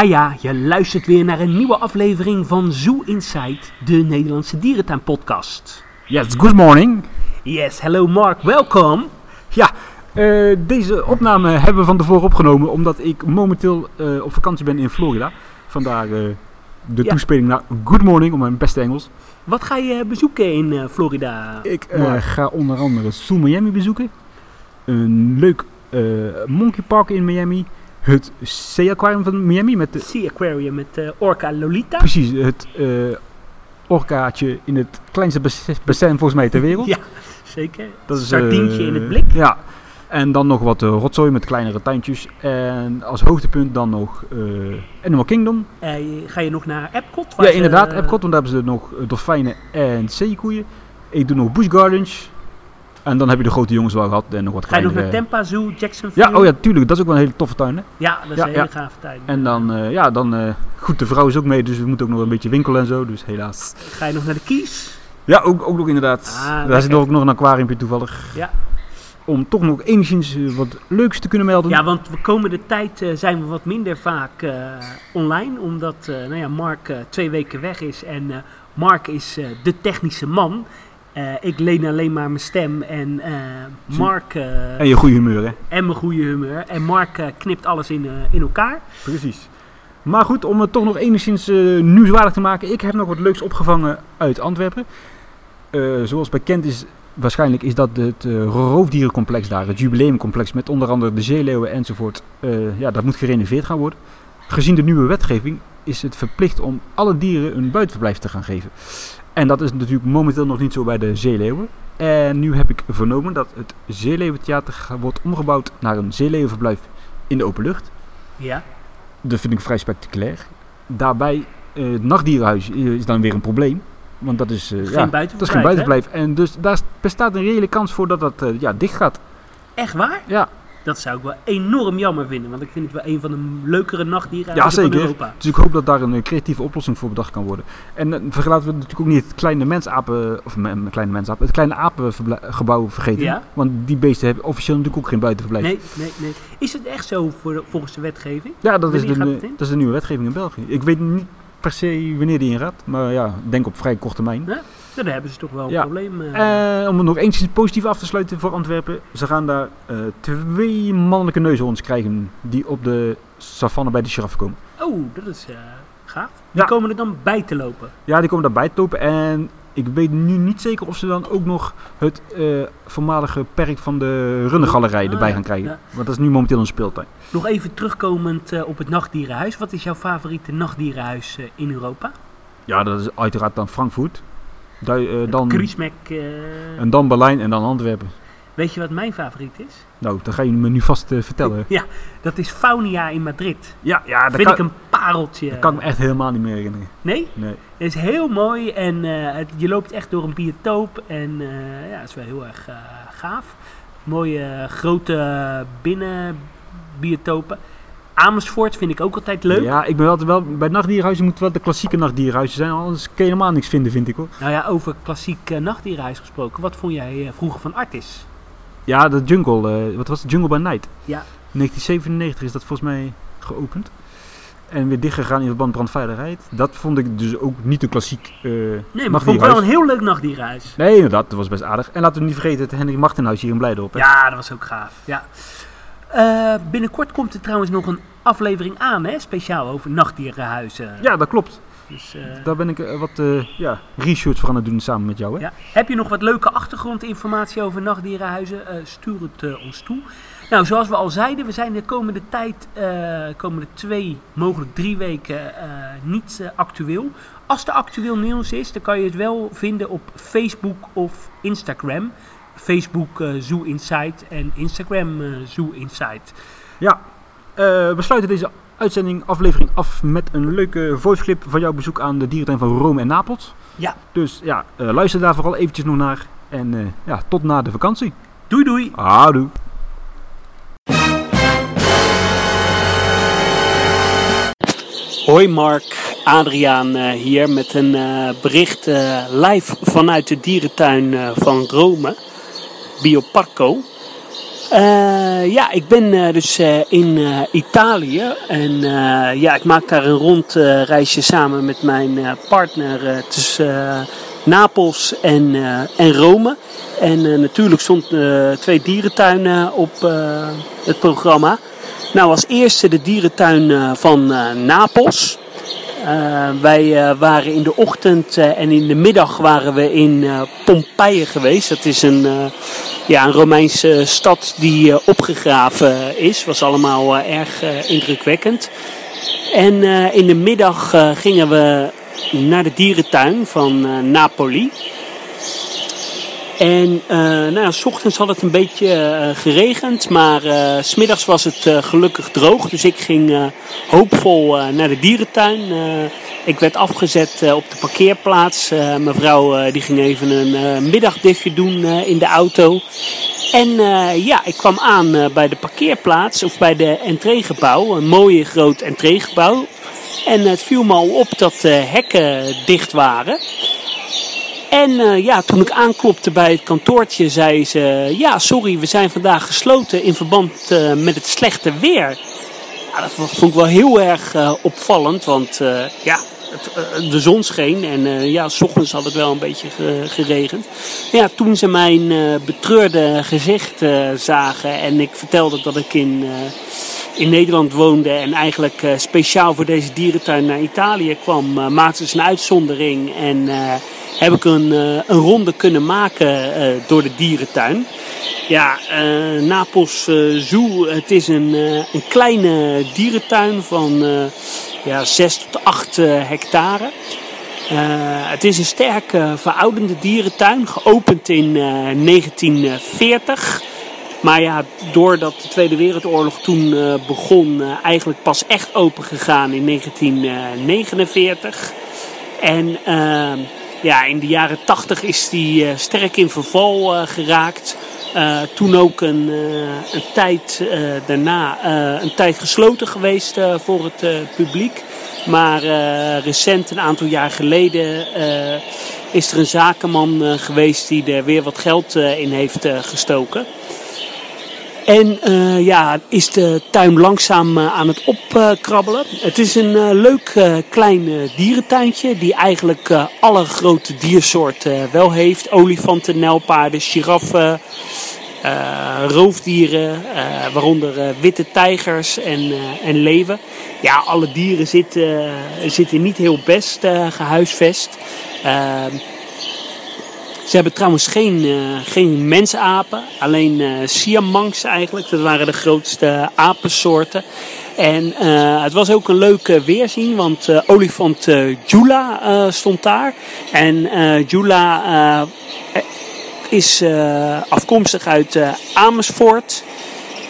Ja, ja, je luistert weer naar een nieuwe aflevering van Zoo Insight, de Nederlandse dierentuin-podcast. Yes, good morning. Yes, hello Mark, welkom. Ja, eh, deze opname hebben we van tevoren opgenomen omdat ik momenteel eh, op vakantie ben in Florida. Vandaar eh, de Ja. toespeling naar good morning, om mijn beste Engels. Wat ga je bezoeken in Florida? Ik ga onder andere Zoo Miami bezoeken. Een leuk eh, monkey park in Miami. Het Sea Aquarium van Miami met de... Sea Aquarium met eh, Orca Lolita. Precies, het eh orkaatje in het kleinste bas- bassin volgens mij ter wereld. Ja, zeker. Dat is, Sardientje eh, in het blik. Ja. En dan nog wat eh, rotzooi met kleinere tuintjes. En als hoogtepunt dan nog eh, Animal Kingdom. Eh, ga je nog naar Epcot? Ja, inderdaad, eh, Epcot. Want daar hebben ze nog eh, dolfijnen en zeekoeien. Ik doe nog Busch Gardens. En dan heb je de grote jongens wel gehad. En nog wat Ga je nog kleinere. naar Tampa Zoo, Jacksonville? Ja, oh ja, tuurlijk. Dat is ook wel een hele toffe tuin. Hè? Ja, dat is Ja, een hele ja. gave tuin. En dan, eh, ja, dan eh, goed, de vrouw is ook mee. Dus we moeten ook nog een beetje winkelen en zo. Dus helaas. Ga je nog naar de Kies? Ja, ook, ook nog inderdaad. Ah, daar lekker. zit ook nog een aquariumpje toevallig. Ja. Om toch nog enigszins eh, wat leuks te kunnen melden. Ja, want de komende tijd zijn we wat minder vaak online. Omdat nou ja, Mark twee weken weg is. En Mark is de technische man. Eh, ik leen alleen maar mijn stem en Zie- Mark eh, En je goede humeur, hè? en mijn goede humeur. En Mark knipt alles in, in elkaar. Precies. Maar goed, om het toch nog enigszins nieuwswaardig te maken. Ik heb nog wat leuks opgevangen uit Antwerpen. Zoals bekend is, waarschijnlijk is dat het roofdierencomplex daar. Het jubileumcomplex met onder andere de zeeleeuwen enzovoort. Ja, dat moet gerenoveerd gaan worden. Gezien de nieuwe wetgeving is het verplicht om alle dieren een buitenverblijf te gaan geven. En dat is natuurlijk momenteel nog niet zo bij de zeeleeuwen. En nu heb ik vernomen dat het Zeeleeuwentheater wordt omgebouwd naar een zeeleeuwenverblijf in de open lucht. Ja. Dat vind ik vrij spectaculair. Daarbij, eh, het nachtdierenhuis is dan weer een probleem. Want dat is, eh, Geen ja, buitenverblijf. dat is geen hè? buitenverblijf. En dus daar bestaat een reële kans voor dat dat eh, ja, dicht gaat. Echt waar? Ja, Dat zou ik wel enorm jammer vinden. Want ik vind het wel een van de leukere nachtdieren Ja, van zeker. Europa. dus ik hoop dat daar een eh, creatieve oplossing voor bedacht kan worden. En uh, verlaten we natuurlijk ook niet het kleine mensapen, of kleine mensapen, het kleine apengebouw vergeten. Ja. Want die beesten hebben officieel natuurlijk ook geen buitenverblijf. Nee, nee, nee. Is het echt zo voor de- volgens de wetgeving? Ja, dat is, de, in? dat is de nieuwe wetgeving in België. Ik weet niet per se wanneer die ingaat, maar ja, ik denk op vrij korte termijn. Ja, daar hebben ze toch wel een Ja. probleem. eh. Eh, om het nog eens positief af te sluiten voor Antwerpen. Ze gaan daar eh, twee mannelijke neushoorns krijgen die op de savanne bij de giraffe komen. Oh, dat is eh, gaaf. Die Ja. komen er dan bij te lopen. Ja, die komen daarbij te lopen. En ik weet nu niet zeker of ze dan ook nog het voormalige perk van de runnengalerij Ah, erbij gaan krijgen. Ja. Want dat is nu momenteel een speeltuin. Nog even terugkomend op het nachtdierenhuis. Wat is jouw favoriete nachtdierenhuis in Europa? Ja, dat is uiteraard dan Frankfurt. Du- eh, dan, eh, en dan Berlijn en dan Antwerpen. weet je wat mijn favoriet is? Nou, dat ga je me nu vast eh, vertellen. Ja, dat is Faunia in Madrid. Ja, ja dat, Vind kan, ik een pareltje. dat kan ik me echt helemaal niet meer herinneren. Nee? Nee. Het is heel mooi en het- je loopt echt door een biotoop en ja, het is wel heel erg gaaf. Mooie grote binnenbiotopen. Amersfoort vind ik ook altijd leuk. Ja, ik ben altijd wel, bij nachtdierenhuizen moeten wel de klassieke nachtdierenhuizen zijn, anders kun je helemaal niks vinden, vind ik hoor. Nou ja, over klassiek eh, nachtdierenhuis gesproken. Wat vond jij eh, vroeger van Artis? Ja, de Jungle, eh, wat was het? Jungle by Night. Ja. 1997 is dat volgens mij geopend. En weer dichtgegaan in verband brandveiligheid. Dat vond ik dus ook niet een klassiek eh Nee, maar ik vond het wel een heel leuk nachtdierenhuis. Nee, inderdaad, dat was best aardig. En laten we niet vergeten het Hendrik Martenhuis hier in Blijdorp. hè? Ja, dat was ook gaaf. Ja. Eh, binnenkort komt er trouwens nog een aflevering aan, hè? speciaal over nachtdierenhuizen. ja, dat klopt. Dus, eh, Daar ben ik eh, wat ja, research voor aan het doen samen met jou. Hè? Ja. Heb je nog wat leuke achtergrondinformatie over nachtdierenhuizen? Stuur het ons toe. Nou, zoals we al zeiden, we zijn de komende tijd, komende twee, mogelijk drie weken niet actueel. Als er actueel nieuws is, dan kan je het wel vinden op Facebook of Instagram. Facebook eh, Zoo Insight en Instagram eh, Zoo Insight. Ja, eh, we sluiten deze uitzending, aflevering af met een leuke voiceclip van jouw bezoek aan de dierentuin van Rome en Napels. Ja. Dus ja, eh, luister daar vooral eventjes nog naar. En eh, ja, tot na de vakantie. Doei doei! Houdoe. Hoi Mark, Adriaan eh, hier met een eh, bericht eh, live vanuit de dierentuin eh, van Rome, Bioparco. Uh, ja, ik ben uh, dus uh, in Italië en ja, ik maak daar een rondreisje samen met mijn partner tussen Napels en, en Rome. En natuurlijk stond twee dierentuinen op het programma. Nou, als eerste de dierentuin van Napels. Uh, wij uh, waren in de ochtend uh, en in de middag waren we in Pompeii geweest. Dat is een, ja, een Romeinse stad die opgegraven is. Was allemaal erg indrukwekkend. En in de middag gingen we naar de dierentuin van Napoli. En uh, nou ja, s ochtends had het een beetje uh, geregend, maar uh, smiddags was het gelukkig droog. Dus ik ging hoopvol naar de dierentuin. ik werd afgezet op de parkeerplaats. mevrouw die ging even een middagdifje doen in de auto. En ja, ik kwam aan bij de parkeerplaats, of bij de entreegebouw. Een mooie groot entreegebouw. En het viel me al op dat de hekken dicht waren. En uh, ja, toen ik aanklopte bij het kantoortje, zei ze: Ja, sorry, we zijn vandaag gesloten in verband uh, met het slechte weer. Dat vond ik wel heel erg uh, opvallend, want ja, het, de zon scheen en ja, s ochtends had het wel een beetje geregend. Ja, toen ze mijn betreurde gezicht zagen en ik vertelde dat ik in, in Nederland woonde en eigenlijk speciaal voor deze dierentuin naar Italië kwam, maakten ze een uitzondering en heb ik een, eh, een ronde kunnen maken eh, door de dierentuin. Ja, uh, Napels Zoo, het is een, een kleine dierentuin van ja, 6 tot 8 hectare. het is een sterk verouderde dierentuin, geopend in 1940. Maar ja, doordat de Tweede Wereldoorlog toen begon, eigenlijk pas echt open gegaan in 1949. En ja, in de jaren 80 is die uh, sterk in verval uh, geraakt. Uh, toen ook een, een tijd daarna een tijd gesloten geweest voor het publiek. Maar recent, een aantal jaar geleden, is er een zakenman geweest die er weer wat geld in heeft gestoken. En uh, ja, is de tuin langzaam uh, aan het opkrabbelen. het is een uh, leuk klein dierentuintje die eigenlijk alle grote diersoorten wel heeft. Olifanten, nijlpaarden, giraffen, roofdieren, waaronder witte tijgers en, en leeuwen. Ja, alle dieren zitten, zitten niet heel best gehuisvest. Ze hebben trouwens geen, uh, geen mensapen, alleen uh, siamangs eigenlijk. Dat waren de grootste apensoorten. En uh, het was ook een leuke weerzien, want olifant Jula stond daar. En Jula is afkomstig uit Amersfoort.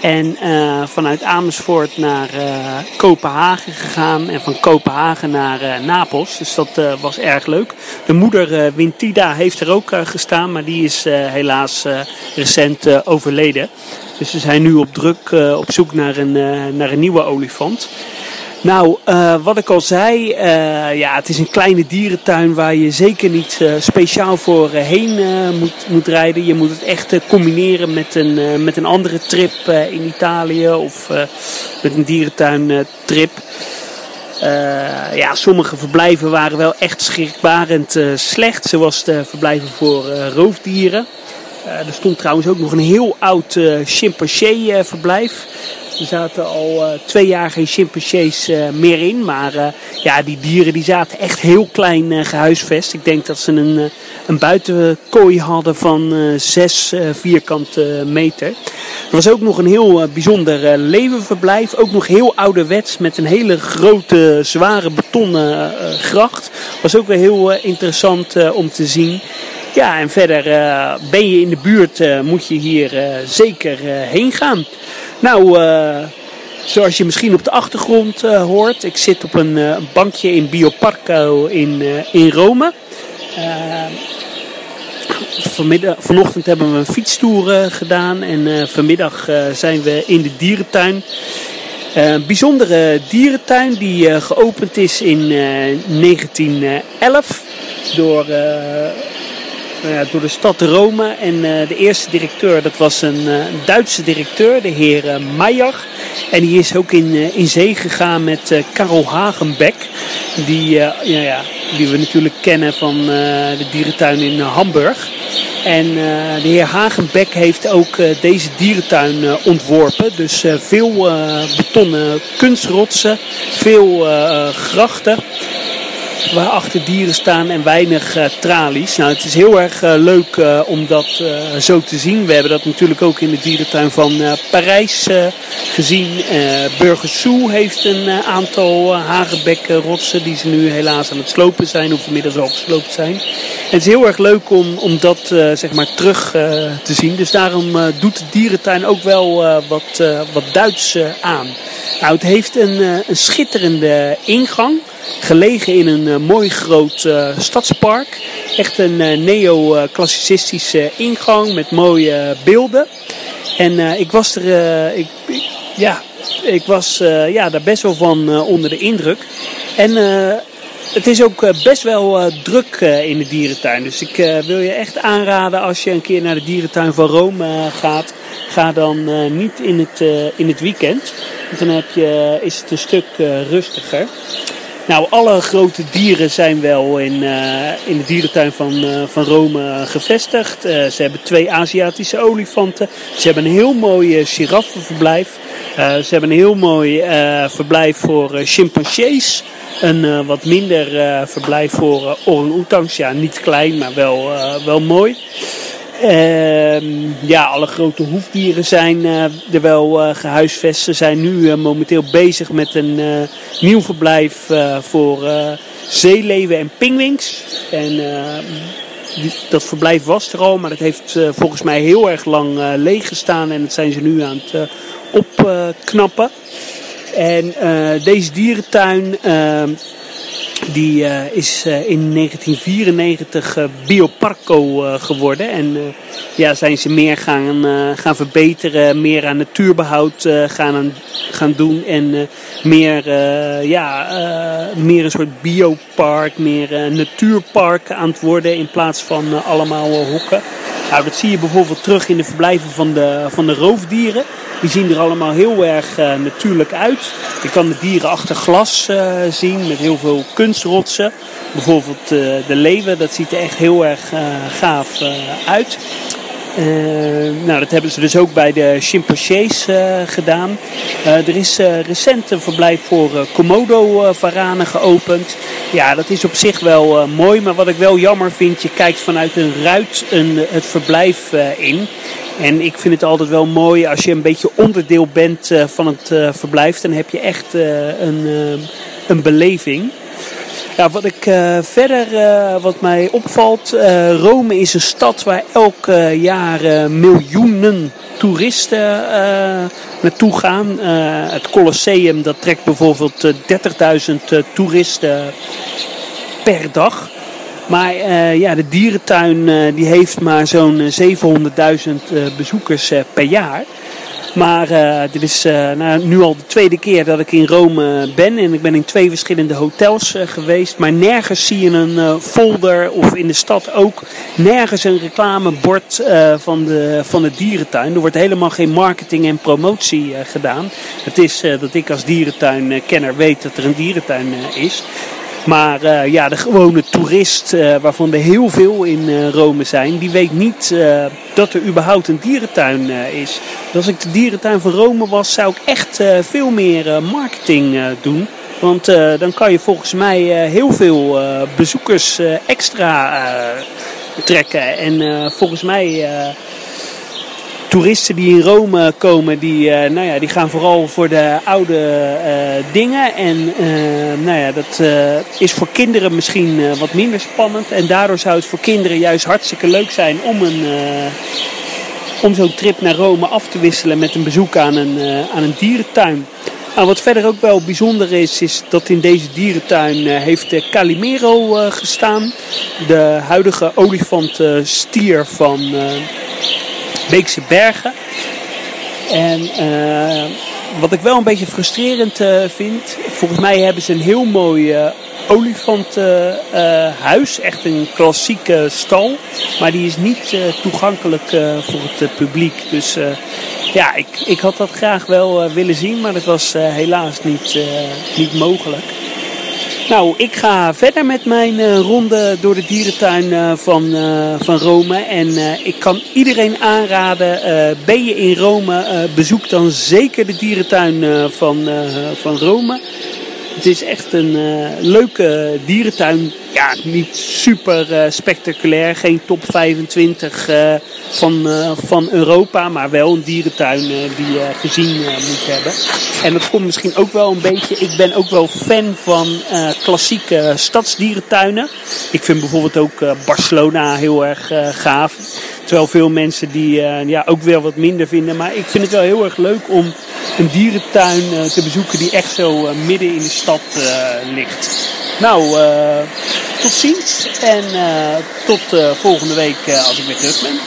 En uh, vanuit Amersfoort naar uh, Kopenhagen gegaan en van Kopenhagen naar uh, Napels. Dus dat was erg leuk. De moeder Wintida heeft er ook gestaan, maar die is helaas recent overleden. Dus we zijn nu op druk op zoek naar een, naar een nieuwe olifant. Nou, uh, wat ik al zei, uh, ja, het is een kleine dierentuin waar je zeker niet uh, speciaal voor heen moet, moet rijden. Je moet het echt combineren met een, met een andere trip in Italië of met een dierentuin trip. ja, sommige verblijven waren wel echt schrikbarend slecht, zoals de verblijven voor roofdieren. Er stond trouwens ook nog een heel oud chimpansee verblijf. Er zaten al twee jaar geen chimpansees meer in. Maar ja, die dieren die zaten echt heel klein gehuisvest. Ik denk dat ze een, een buitenkooi hadden van 6 vierkante meter. Er was ook nog een heel bijzonder levenverblijf. Ook nog heel ouderwets met een hele grote, zware betonnen gracht. Was ook weer heel interessant om te zien. Ja, en verder ben je in de buurt, moet je hier zeker heen gaan. Nou, zoals je misschien op de achtergrond hoort, ik zit op een bankje in Bioparco in, in Rome. Vanmiddag, vanochtend hebben we een fietstoer gedaan en vanmiddag zijn we in de dierentuin. Een bijzondere dierentuin die geopend is in 1911 door ja, door de stad Rome. En de eerste directeur, dat was een, Duitse directeur, de heer Meijer. En die is ook in, in zee gegaan met Karel Hagenbeck. Die, ja, ja, die we natuurlijk kennen van de dierentuin in Hamburg. En de heer Hagenbeck heeft ook deze dierentuin ontworpen. Dus veel betonnen kunstrotsen, veel grachten waarachter dieren staan en weinig uh, tralies. Nou, het is heel erg uh, leuk uh, om dat zo te zien. We hebben dat natuurlijk ook in de dierentuin van Parijs gezien. Burgers heeft een aantal hagenbekkenrotsen die ze nu helaas aan het slopen zijn of inmiddels al gesloopt zijn. En het is heel erg leuk om, om dat zeg maar terug te zien. Dus daarom doet de dierentuin ook wel wat, wat Duits aan. Nou, het heeft een, een schitterende ingang gelegen in een uh, mooi groot uh, stadspark. Echt een uh, neo-classicistische ingang met mooie beelden. En ik was er, ik, ja, ik was ja, daar best wel van onder de indruk. En het is ook best wel druk in de dierentuin. Dus ik wil je echt aanraden als je een keer naar de dierentuin van Rome gaat. Ga dan niet in het, in het weekend. Want dan heb je, is het een stuk rustiger. Nou, alle grote dieren zijn wel in, uh, in de dierentuin van, uh, van Rome gevestigd. Uh, ze hebben twee Aziatische olifanten. Ze hebben een heel mooi giraffenverblijf. ze hebben een heel mooi verblijf voor chimpansees. Een wat minder verblijf voor orang-oetangs. Ja, niet klein, maar wel, wel mooi. Ehm, ja, alle grote hoefdieren zijn uh, er wel uh, gehuisvest. Ze zijn nu uh, momenteel bezig met een nieuw verblijf voor zeeleven en pingwings. En dat verblijf was er al, maar dat heeft volgens mij heel erg lang leeg gestaan. En dat zijn ze nu aan het opknappen. En deze dierentuin ehm, die uh, is uh, in 1994 uh, Bioparco geworden. En ja, zijn ze meer gaan, gaan verbeteren, meer aan natuurbehoud gaan, gaan doen. En meer, ja, meer een soort biopark, meer natuurpark aan het worden in plaats van allemaal hokken. Nou, dat zie je bijvoorbeeld terug in de verblijven van de, van de roofdieren. Die zien er allemaal heel erg uh, natuurlijk uit. Je kan de dieren achter glas uh, zien met heel veel kunstrotsen. Bijvoorbeeld uh, de leeuwen, dat ziet er echt heel erg gaaf uit. nou, dat hebben ze dus ook bij de chimpansees gedaan. er is recent een verblijf voor Komodo-varanen geopend. Ja, dat is op zich wel mooi, maar wat ik wel jammer vind, je kijkt vanuit een ruit een, het verblijf in. En ik vind het altijd wel mooi als je een beetje onderdeel bent uh, van het verblijf. Dan heb je echt een, een beleving. Ja, wat ik verder, wat mij opvalt, Rome is een stad waar elk jaar miljoenen toeristen naartoe gaan. het Colosseum dat trekt bijvoorbeeld 30.000 toeristen per dag. Maar uh, ja, de dierentuin uh, die heeft maar zo'n 700.000 uh, bezoekers uh, per jaar. Maar dit is nou, nu al de tweede keer dat ik in Rome ben. En ik ben in twee verschillende hotels geweest. Maar nergens zie je een folder, of in de stad ook, nergens een reclamebord van, de, van de dierentuin. Er wordt helemaal geen marketing en promotie gedaan. Het is dat ik als dierentuinkenner weet dat er een dierentuin is. Maar uh, ja, de gewone toerist, uh, waarvan er heel veel in uh, Rome zijn, die weet niet dat er überhaupt een dierentuin is. Als ik de dierentuin van Rome was, zou ik echt veel meer marketing doen. Want dan kan je volgens mij heel veel bezoekers extra trekken. En volgens mij toeristen die in Rome komen, die, uh, nou ja, die gaan vooral voor de oude uh, dingen. En uh, nou ja, dat is voor kinderen misschien wat minder spannend. En daardoor zou het voor kinderen juist hartstikke leuk zijn om, een, om zo'n trip naar Rome af te wisselen met een bezoek aan een, aan een dierentuin. Nou, wat verder ook wel bijzonder is, is dat in deze dierentuin heeft Calimero gestaan. De huidige olifantstier van Beekse Bergen. En uh, wat ik wel een beetje frustrerend uh, vind, volgens mij hebben ze een heel mooi uh, olifantenhuis. echt een klassieke stal. Maar die is niet toegankelijk voor het publiek. Dus ja, ik, ik had dat graag wel willen zien. Maar dat was helaas niet, niet mogelijk. Nou, ik ga verder met mijn uh, ronde door de dierentuin uh, van, uh, van Rome. En ik kan iedereen aanraden, ben je in Rome, bezoek dan zeker de dierentuin van, van Rome. Het is echt een leuke dierentuin ja, niet super uh, spectaculair. Geen top 25 uh, van, uh, van Europa. Maar wel een dierentuin die je gezien moet hebben. En dat komt misschien ook wel een beetje. Ik ben ook wel fan van klassieke stadsdierentuinen. Ik vind bijvoorbeeld ook Barcelona heel erg gaaf. Terwijl veel mensen die ja, ook wel wat minder vinden. Maar ik vind het wel heel erg leuk om een dierentuin te bezoeken die echt zo midden in de stad ligt. Nou, tot ziens en tot volgende week als ik weer terug ben.